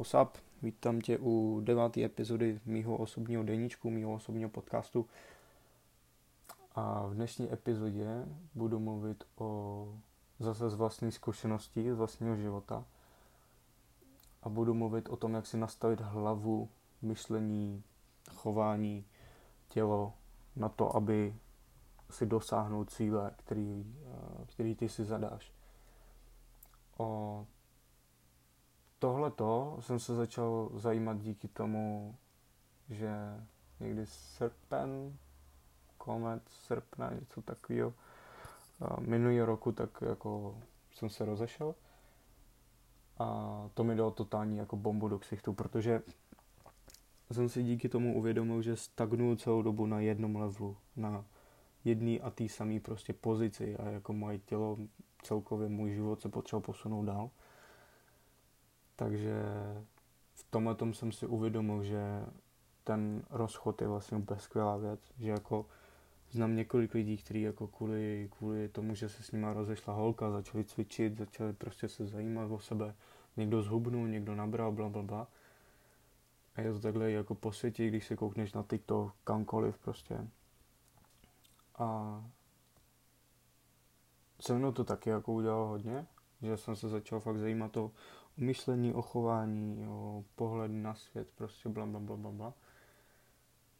Osap, vítám tě u deváté epizody mýho osobního deníčku, mýho osobního podcastu. A v dnešní epizodě budu mluvit o zase z vlastní zkušenosti, z vlastního života. A budu mluvit o tom, jak si nastavit hlavu, myšlení, chování, tělo na to, aby si dosáhnout cíle, který, který ty si zadáš. O tohleto jsem se začal zajímat díky tomu, že někdy srpen, konec srpna, něco takového, minulý roku, tak jako jsem se rozešel a to mi dalo totální jako bombu do ksichtu, protože jsem si díky tomu uvědomil, že stagnuju celou dobu na jednom levelu, na jedný a tý samý prostě pozici a jako moje tělo, celkově můj život se potřeboval posunout dál. Takže v tomhle tom jsem si uvědomil, že ten rozchod je vlastně úplně skvělá věc, že jako znám několik lidí, kteří jako kvůli, kvůli tomu, že se s nima rozešla holka, začali cvičit, začali prostě se zajímat o sebe, někdo zhubnul, někdo nabral, bla, bla, bla. A je to takhle jako po světě, když se koukneš na TikTok, kamkoliv prostě. A se mnou to taky jako udělalo hodně, že jsem se začal fakt zajímat o myšlení, o chování, o pohled na svět, prostě bla, bla, bla, bla, bla.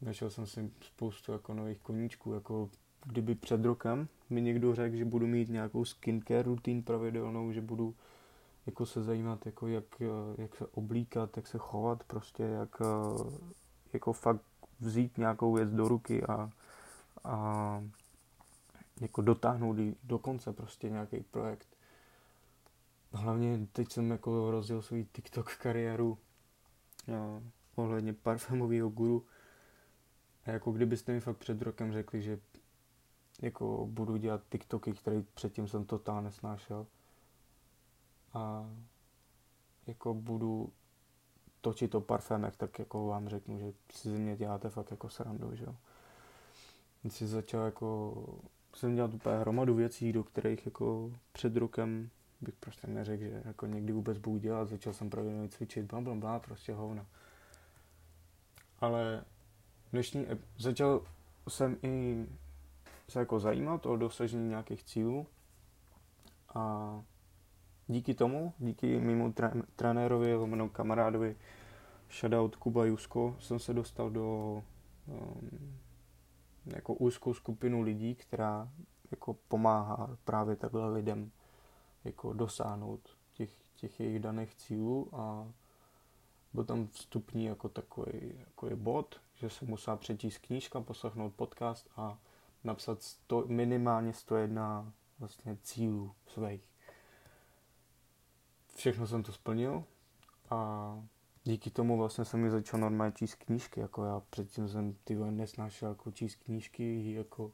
Našel jsem si spoustu jako nových koníčků, jako kdyby před rokem mi někdo řekl, že budu mít nějakou skincare rutin pravidelnou, že budu jako se zajímat, jako jak, jak se oblíkat, jak se chovat, prostě jak jako fakt vzít nějakou věc do ruky a, a jako dotáhnout do konce prostě nějaký projekt hlavně teď jsem jako rozjel svůj TikTok kariéru jo, ohledně parfumového guru. A jako kdybyste mi fakt před rokem řekli, že jako budu dělat TikToky, které předtím jsem totálně nesnášel. A jako budu točit o parfémech, tak jako vám řeknu, že si ze mě děláte fakt jako srandu, že jo. Když začal jako, jsem dělat úplně hromadu věcí, do kterých jako před rokem bych prostě neřekl, že jako někdy vůbec budu dělat, začal jsem pravidelně cvičit, bla, bla, bla, prostě hovna. Ale dnešní, začal jsem i se jako zajímat o dosažení nějakých cílů a díky tomu, díky mému tre- trenérovi, lomeno kamarádovi, shoutout Kuba Jusko, jsem se dostal do um, jako úzkou skupinu lidí, která jako pomáhá právě takhle lidem jako dosáhnout těch, těch jejich daných cílů a byl tam vstupní jako takový, takový bod, že se musela přečíst knížka, poslechnout podcast a napsat sto, minimálně 101 vlastně cílů svých. Všechno jsem to splnil a díky tomu vlastně jsem mi začal normálně číst knížky, jako já předtím jsem ty nesnášel jako číst knížky, jako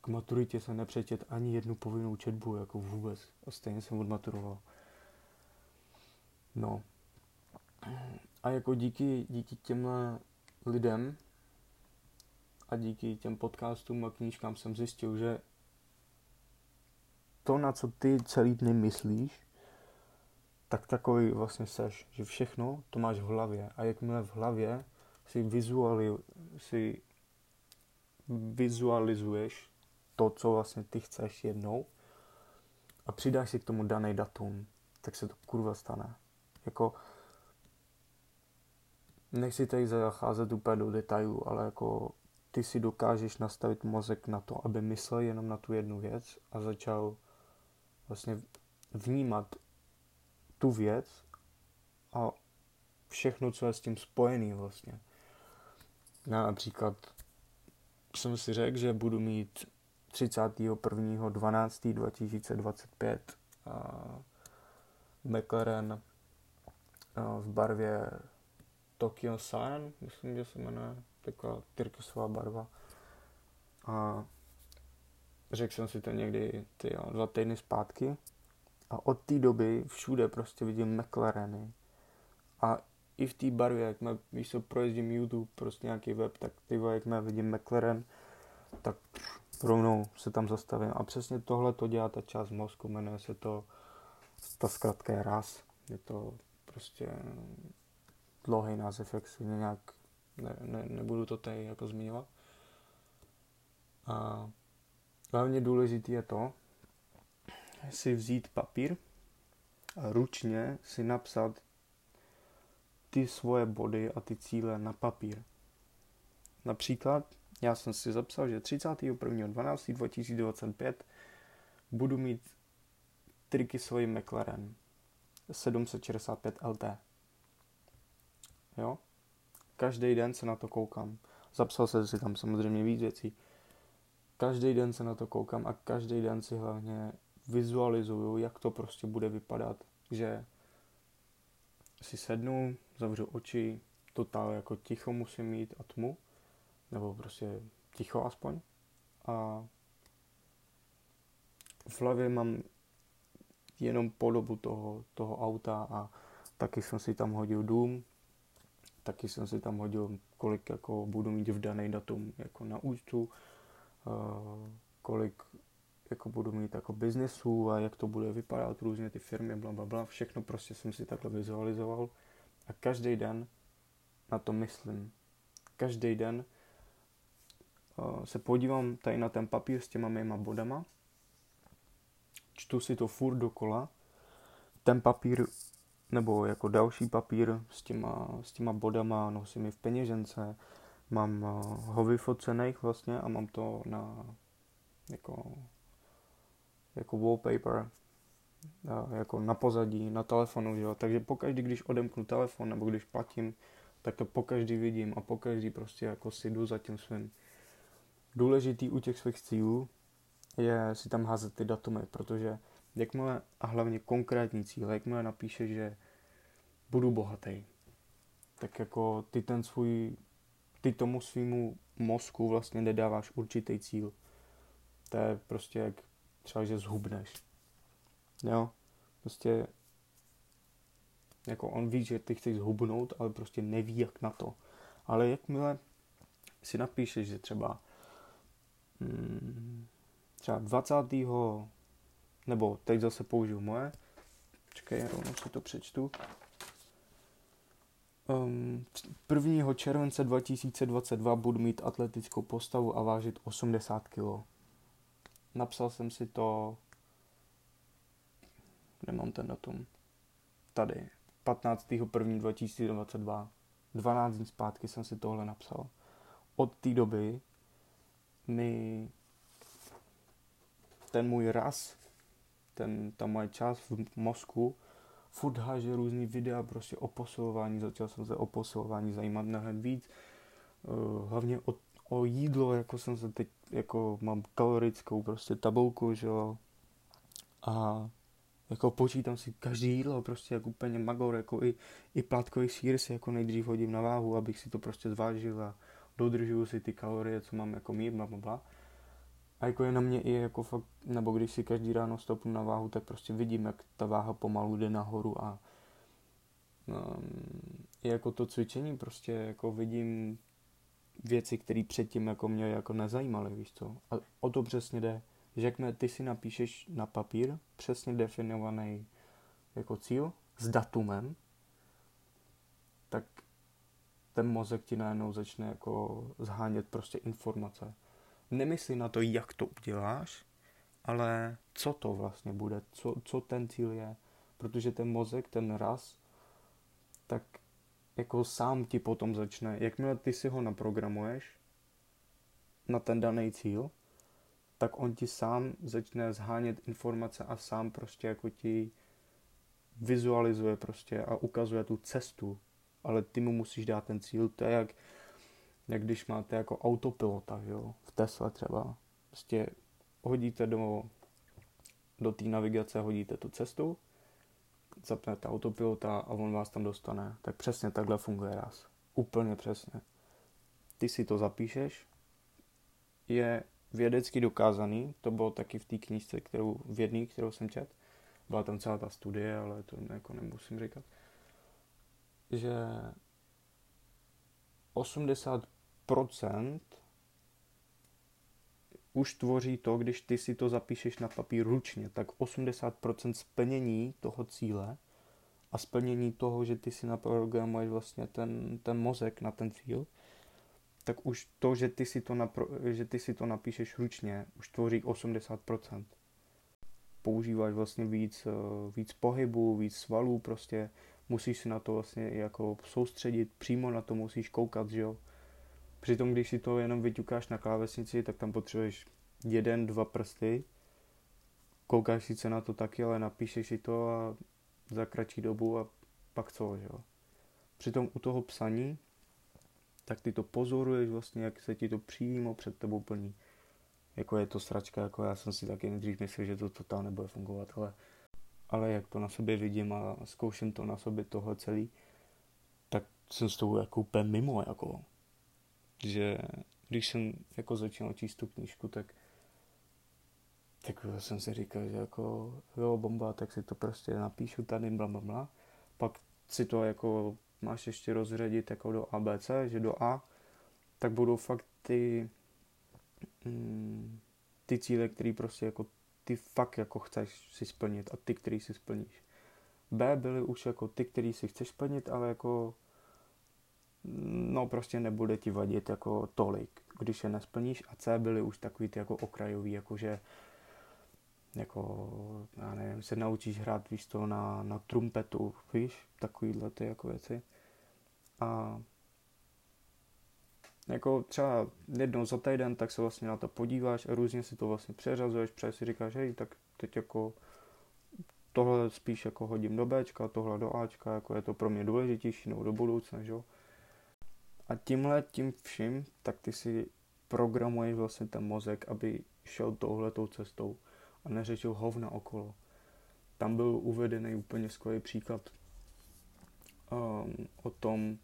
k maturitě jsem nepřečet ani jednu povinnou četbu, jako vůbec. A stejně jsem odmaturoval. No. A jako díky, díky těmhle lidem a díky těm podcastům a knížkám jsem zjistil, že to, na co ty celý dny myslíš, tak takový vlastně seš, že všechno to máš v hlavě a jakmile v hlavě si vizuali, si vizualizuješ to, co vlastně ty chceš jednou a přidáš si k tomu daný datum, tak se to kurva stane. Jako nechci tady zacházet úplně do detailů, ale jako ty si dokážeš nastavit mozek na to, aby myslel jenom na tu jednu věc a začal vlastně vnímat tu věc a všechno, co je s tím spojený vlastně. Já například jsem si řekl, že budu mít 31.12.2025 McLaren v barvě Tokyo Sun, myslím, že se jmenuje, taková tyrkysová barva. A řekl jsem si to někdy ty, jo, dva týdny zpátky a od té doby všude prostě vidím McLareny. A i v té barvě, jak má, víš co, projezdím YouTube, prostě nějaký web, tak ty jak má vidím McLaren, tak rovnou se tam zastavím. A přesně tohle to dělá ta část mozku, jmenuje se to, ta zkratka je RAS, je to prostě dlouhý název, jak si nějak ne, ne, nebudu to tady jako zmiňovat. A hlavně důležité je to, si vzít papír a ručně si napsat ty svoje body a ty cíle na papír. Například já jsem si zapsal, že 31.12.2025 budu mít triky svojí McLaren 765 LT. Jo? Každý den se na to koukám. Zapsal jsem si tam samozřejmě víc věcí. Každý den se na to koukám a každý den si hlavně vizualizuju, jak to prostě bude vypadat. Že si sednu, zavřu oči, totál jako ticho musím mít a tmu, nebo prostě ticho aspoň. A v hlavě mám jenom podobu toho, toho auta a taky jsem si tam hodil dům, taky jsem si tam hodil, kolik jako budu mít v daný datum jako na účtu, uh, kolik jako budu mít jako biznesu a jak to bude vypadat, různě ty firmy, bla, bla, bla. Všechno prostě jsem si takhle vizualizoval a každý den na to myslím. Každý den uh, se podívám tady na ten papír s těma mýma bodama, čtu si to furt dokola, ten papír nebo jako další papír s těma, s těma bodama nosím je v peněžence, mám uh, ho vyfocených vlastně a mám to na jako jako wallpaper, jako na pozadí, na telefonu, jo? takže pokaždý, když odemknu telefon nebo když platím, tak to pokaždý vidím a pokaždý prostě jako si jdu za tím svým. Důležitý u těch svých cílů je si tam házet ty datumy, protože jakmile, a hlavně konkrétní cíle, jakmile napíše, že budu bohatý, tak jako ty ten svůj, ty tomu svýmu mozku vlastně nedáváš určitý cíl. To je prostě jak třeba, že zhubneš. Jo, prostě jako on ví, že ty chceš zhubnout, ale prostě neví, jak na to. Ale jakmile si napíšeš, že třeba hmm, třeba 20. nebo teď zase použiju moje, čekaj, rovnou si to přečtu. Um, 1. července 2022 budu mít atletickou postavu a vážit 80 kg. Napsal jsem si to, nemám ten datum, tady, 15.1.2022. 12 dní zpátky jsem si tohle napsal. Od té doby mi ten můj raz, ten, ta moje část v mozku furt háže různý videa prostě o posilování, začal jsem se o posilování zajímat mnohem víc, uh, hlavně o o jídlo, jako jsem se teď, jako mám kalorickou prostě tabulku, že jo, a jako počítám si každý jídlo, prostě jako úplně magor, jako i, i plátkový sír si jako nejdřív hodím na váhu, abych si to prostě zvážil a dodržuju si ty kalorie, co mám jako mít, bla, bla, bla. A jako je na mě i jako fakt, nebo když si každý ráno stopnu na váhu, tak prostě vidím, jak ta váha pomalu jde nahoru a um, i jako to cvičení prostě jako vidím věci, které předtím jako mě jako nezajímaly, víš co. A o to přesně jde, že jakmile ty si napíšeš na papír přesně definovaný jako cíl s datumem, tak ten mozek ti najednou začne jako zhánět prostě informace. Nemyslí na to, jak to uděláš, ale co to vlastně bude, co, co ten cíl je. Protože ten mozek, ten raz, tak jako sám ti potom začne, jakmile ty si ho naprogramuješ na ten daný cíl, tak on ti sám začne zhánět informace a sám prostě jako ti vizualizuje prostě a ukazuje tu cestu, ale ty mu musíš dát ten cíl, to je jak, jak když máte jako autopilota, jo, v Tesla třeba, prostě hodíte do, do té navigace, hodíte tu cestu zapnete autopilota a on vás tam dostane. Tak přesně takhle funguje raz. Úplně přesně. Ty si to zapíšeš, je vědecky dokázaný, to bylo taky v té knížce, kterou, v jedné, kterou jsem čet, byla tam celá ta studie, ale to jako nemusím říkat, že 80% už tvoří to, když ty si to zapíšeš na papír ručně, tak 80% splnění toho cíle a splnění toho, že ty si naprogramuješ vlastně ten, ten mozek na ten cíl, tak už to, že ty si to, napro, že ty si to napíšeš ručně, už tvoří 80%. Používáš vlastně víc, eh, víc pohybu, víc svalů prostě, musíš si na to vlastně jako soustředit, přímo na to musíš koukat, že jo. Přitom, když si to jenom vyťukáš na klávesnici, tak tam potřebuješ jeden, dva prsty, koukáš sice na to taky, ale napíšeš si to a za kratší dobu a pak co, že jo. Přitom u toho psaní, tak ty to pozoruješ vlastně, jak se ti to přímo před tebou plní. Jako je to sračka, jako já jsem si taky nejdřív myslel, že to totálně nebude fungovat, ale, ale jak to na sobě vidím a zkouším to na sobě tohle celý, tak jsem s tou jako úplně mimo, jako. Že když jsem jako začal číst tu knížku, tak tak jsem si říkal, že jako jo, bomba, tak si to prostě napíšu tady, bla, bla, bla. Pak si to jako máš ještě rozředit jako do ABC, že do A, tak budou fakt ty, mm, ty cíle, které prostě jako ty fakt jako chceš si splnit a ty, který si splníš. B byly už jako ty, který si chceš splnit, ale jako no prostě nebude ti vadit jako tolik, když je nesplníš a C byly už takový ty jako okrajový, jakože jako, já nevím, se naučíš hrát, víš to, na, na trumpetu, víš, takovýhle ty jako věci. A jako třeba jednou za týden, tak se vlastně na to podíváš a různě si to vlastně přeřazuješ, protože si říkáš, hej, tak teď jako tohle spíš jako hodím do Bčka, tohle do Ačka, jako je to pro mě důležitější nebo do budoucna, že jo. A tímhle tím vším, tak ty si programuješ vlastně ten mozek, aby šel touhletou cestou a neřešil hovna okolo. Tam byl uvedený úplně skvělý příklad um, o tom,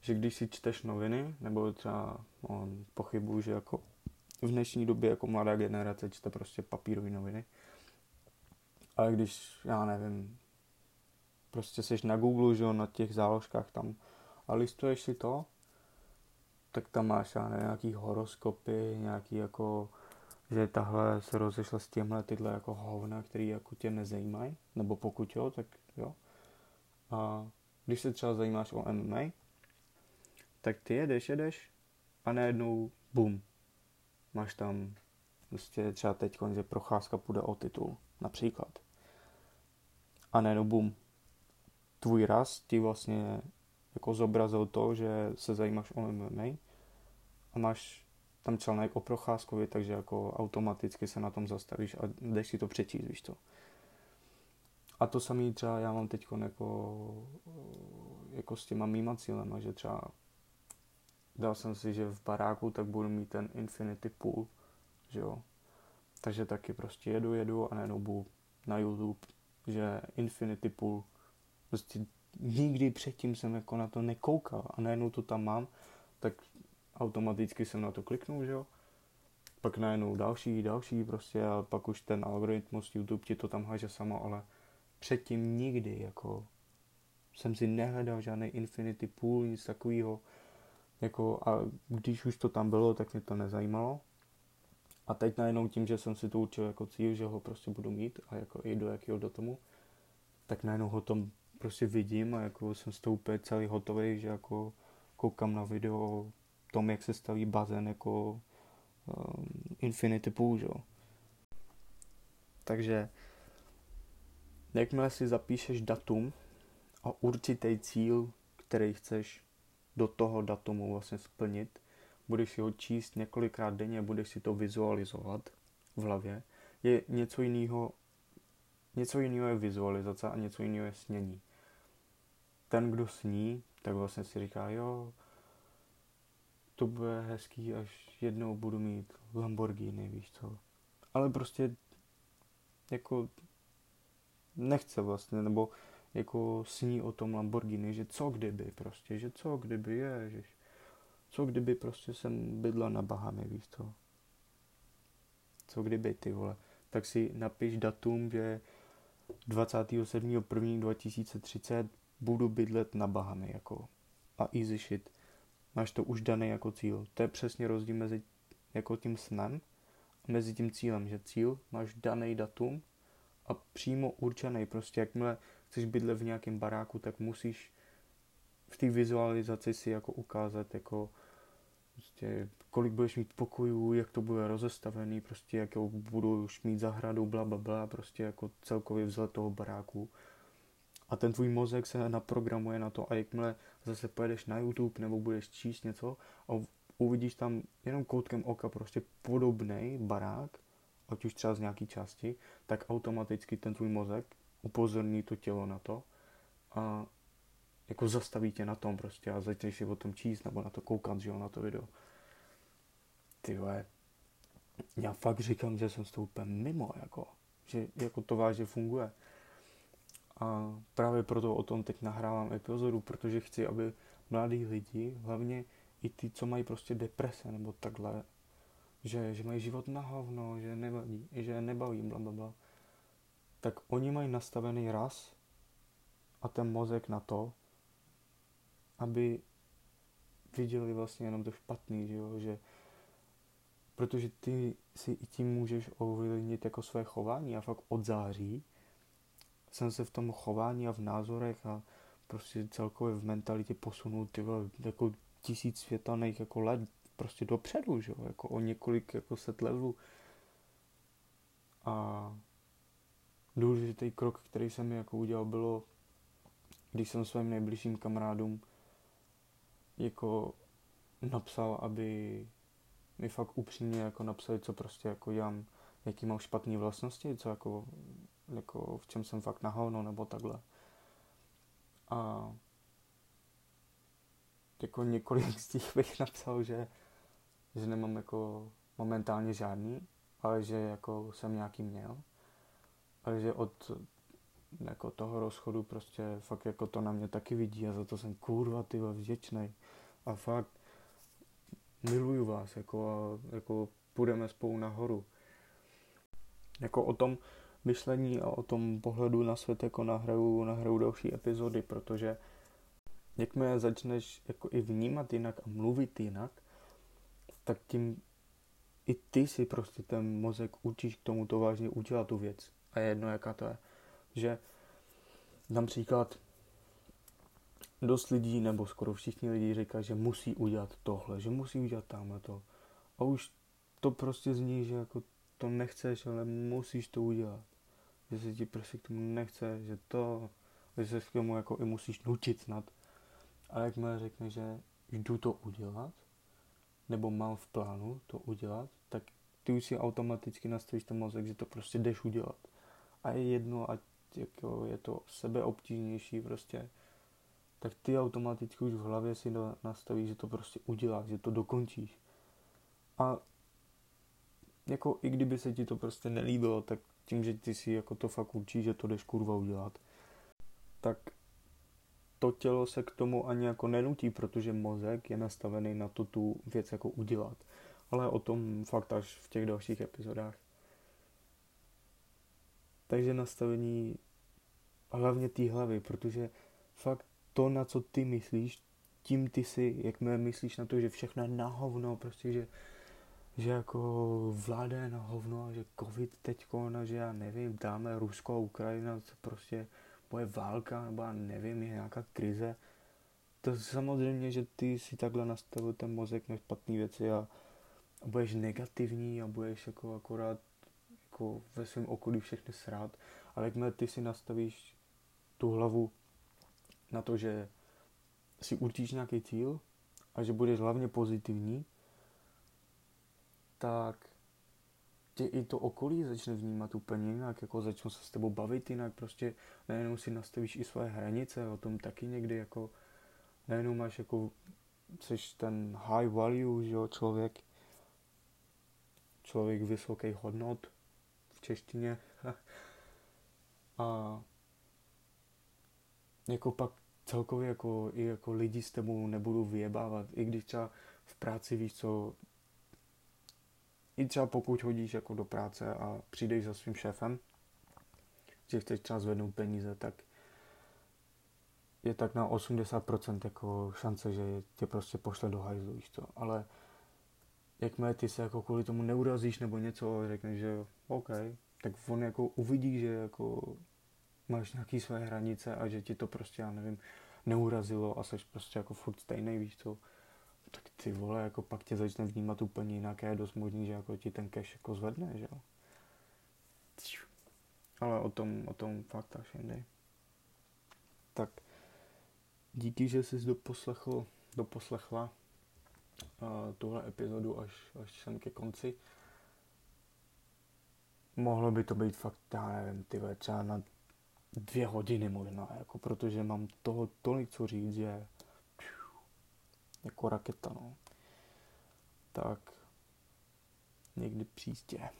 že když si čteš noviny, nebo třeba on pochybuju, že jako v dnešní době jako mladá generace čte prostě papírové noviny, ale když, já nevím, prostě seš na Google, že jo, na těch záložkách tam a listuješ si to, tak tam máš, já nevím, nějaký horoskopy, nějaký jako že tahle se rozešla s těmhle tyhle jako hovna, který jako tě nezajímají, nebo pokud jo, tak jo. A když se třeba zajímáš o MMA, tak ty jedeš, jedeš a najednou bum, máš tam prostě třeba teď, že procházka půjde o titul, například. A najednou bum, tvůj raz ti vlastně jako zobrazil to, že se zajímáš o MMA a máš tam článek o Procházkovi, takže jako automaticky se na tom zastavíš a jdeš si to přečíst, víš to. A to samý třeba já mám teď jako, jako s těma mýma cílema, že třeba dal jsem si, že v baráku tak budu mít ten Infinity Pool, že jo. Takže taky prostě jedu, jedu a najednou na YouTube, že Infinity Pool, prostě nikdy předtím jsem jako na to nekoukal a najednou to tam mám, tak automaticky jsem na to kliknul, že jo. Pak najednou další, další prostě a pak už ten algoritmus YouTube ti to tam háže samo, ale předtím nikdy jako jsem si nehledal žádný Infinity Pool, nic takového. Jako, a když už to tam bylo, tak mě to nezajímalo. A teď najednou tím, že jsem si to určil jako cíl, že ho prostě budu mít a jako i do jakého do tomu, tak najednou ho tam prostě vidím a jako jsem s tou úplně celý hotový, že jako koukám na video tom, jak se staví bazén jako um, Infinity Pool, že? Takže jakmile si zapíšeš datum a určitý cíl, který chceš do toho datumu vlastně splnit, budeš si ho číst několikrát denně, budeš si to vizualizovat v hlavě, je něco jiného, něco jiného je vizualizace a něco jiného je snění. Ten, kdo sní, tak vlastně si říká, jo, to bude hezký, až jednou budu mít Lamborghini, víš co. Ale prostě jako nechce vlastně, nebo jako sní o tom Lamborghini, že co kdyby prostě, že co kdyby, ježiš. Co kdyby prostě jsem bydla na Bahamy, víš co. Co kdyby, ty vole. Tak si napiš datum, že 27.1.2030 budu bydlet na Bahamy, jako. A easy shit máš to už daný jako cíl. To je přesně rozdíl mezi jako tím snem a mezi tím cílem, že cíl máš daný datum a přímo určený, prostě jakmile chceš bydlet v nějakém baráku, tak musíš v té vizualizaci si jako ukázat jako prostě, kolik budeš mít pokojů, jak to bude rozestavený, prostě jak budou už mít zahradu, bla, bla, bla, prostě jako celkově vzhled toho baráku. A ten tvůj mozek se naprogramuje na to a jakmile zase pojedeš na YouTube nebo budeš číst něco a uvidíš tam jenom koutkem oka prostě podobný barák, ať už třeba z nějaký části, tak automaticky ten tvůj mozek upozorní to tělo na to a jako zastaví tě na tom prostě a začneš si o tom číst nebo na to koukat, že jo, na to video. Ty vole, já fakt říkám, že jsem s tou úplně mimo, jako, že jako to vážně funguje. A právě proto o tom teď nahrávám epizodu, protože chci, aby mladí lidi, hlavně i ty, co mají prostě deprese nebo takhle, že, že mají život na hovno, že nebaví, že nebaví, bla, bla, bla, tak oni mají nastavený raz a ten mozek na to, aby viděli vlastně jenom to špatný, že jo, že protože ty si i tím můžeš ovlivnit jako své chování a fakt od září jsem se v tom chování a v názorech a prostě celkově v mentalitě posunul ty jako tisíc světelných jako let prostě dopředu, že jo, jako o několik jako set levelů. A důležitý krok, který jsem jako udělal, bylo, když jsem svým nejbližším kamarádům jako napsal, aby mi fakt upřímně jako napsali, co prostě jako dělám, jaký mám špatné vlastnosti, co jako, jako v čem jsem fakt nahovno nebo takhle. A jako několik z těch bych napsal, že, že nemám jako momentálně žádný, ale že jako jsem nějaký měl. Ale že od jako toho rozchodu prostě fakt jako to na mě taky vidí a za to jsem kurva ty vděčný. A fakt miluju vás jako a jako půjdeme spolu nahoru. Jako o tom myšlení a o tom pohledu na svět jako nahraju, nahraju další epizody, protože jakmile začneš jako i vnímat jinak a mluvit jinak, tak tím i ty si prostě ten mozek učíš k tomu to vážně udělat tu věc. A je jedno, jaká to je. Že dám příklad, dost lidí, nebo skoro všichni lidi říkají, že musí udělat tohle, že musí udělat tamhle to. A už to prostě zní, že jako to nechceš, ale musíš to udělat. Že se ti prostě k tomu nechce, že to, že se k tomu jako i musíš nutit snad. A jakmile řekne, že jdu to udělat, nebo mám v plánu to udělat, tak ty už si automaticky nastavíš ten mozek, že to prostě jdeš udělat. A je jedno, ať jako je to sebeobtížnější prostě, tak ty automaticky už v hlavě si nastavíš, že to prostě uděláš, že to dokončíš. A jako i kdyby se ti to prostě nelíbilo, tak tím, že ty si jako to fakt učíš, že to jdeš kurva udělat, tak to tělo se k tomu ani jako nenutí, protože mozek je nastavený na to tu věc jako udělat. Ale o tom fakt až v těch dalších epizodách. Takže nastavení hlavně té hlavy, protože fakt to, na co ty myslíš, tím ty si, jakmile myslíš na to, že všechno je na hovno, prostě, že, že jako vláda je na hovno že covid teďko, a že já nevím, dáme Rusko a Ukrajina, co prostě bude válka, nebo já nevím, je nějaká krize, to samozřejmě, že ty si takhle nastavil ten mozek na špatné věci a, a budeš negativní a budeš jako akorát jako ve svém okolí všechny srát, ale jakmile ty si nastavíš tu hlavu na to, že si určíš nějaký cíl a že budeš hlavně pozitivní, tak tě i to okolí začne vnímat úplně jinak, jako začnou se s tebou bavit jinak, prostě najednou si nastavíš i své hranice, o tom taky někdy jako najednou máš jako, jsi ten high value, že jo, člověk, člověk vysokých hodnot v češtině. A jako pak celkově jako, i jako lidi s tebou nebudou vyjebávat, i když třeba v práci víš co, i třeba pokud hodíš jako do práce a přijdeš za svým šéfem, že chceš třeba zvednout peníze, tak je tak na 80% jako šance, že tě prostě pošle do hajzlu, víš co, ale jakmile ty se jako kvůli tomu neurazíš nebo něco řekneš, že OK, tak on jako uvidí, že jako máš nějaký své hranice a že ti to prostě, já nevím, neurazilo a seš prostě jako furt stejný, víš co, tak ty vole, jako pak tě začne vnímat úplně jinak a je dost možný, že jako ti ten cash jako zvedne, že jo. Ale o tom, o tom fakt až jindy. Tak díky, že jsi doposlechl, doposlechla uh, tuhle epizodu až, až sem ke konci. Mohlo by to být fakt, já nevím, ty třeba na dvě hodiny možná, jako protože mám toho tolik co říct, že jako raketa, no. Tak někdy příště.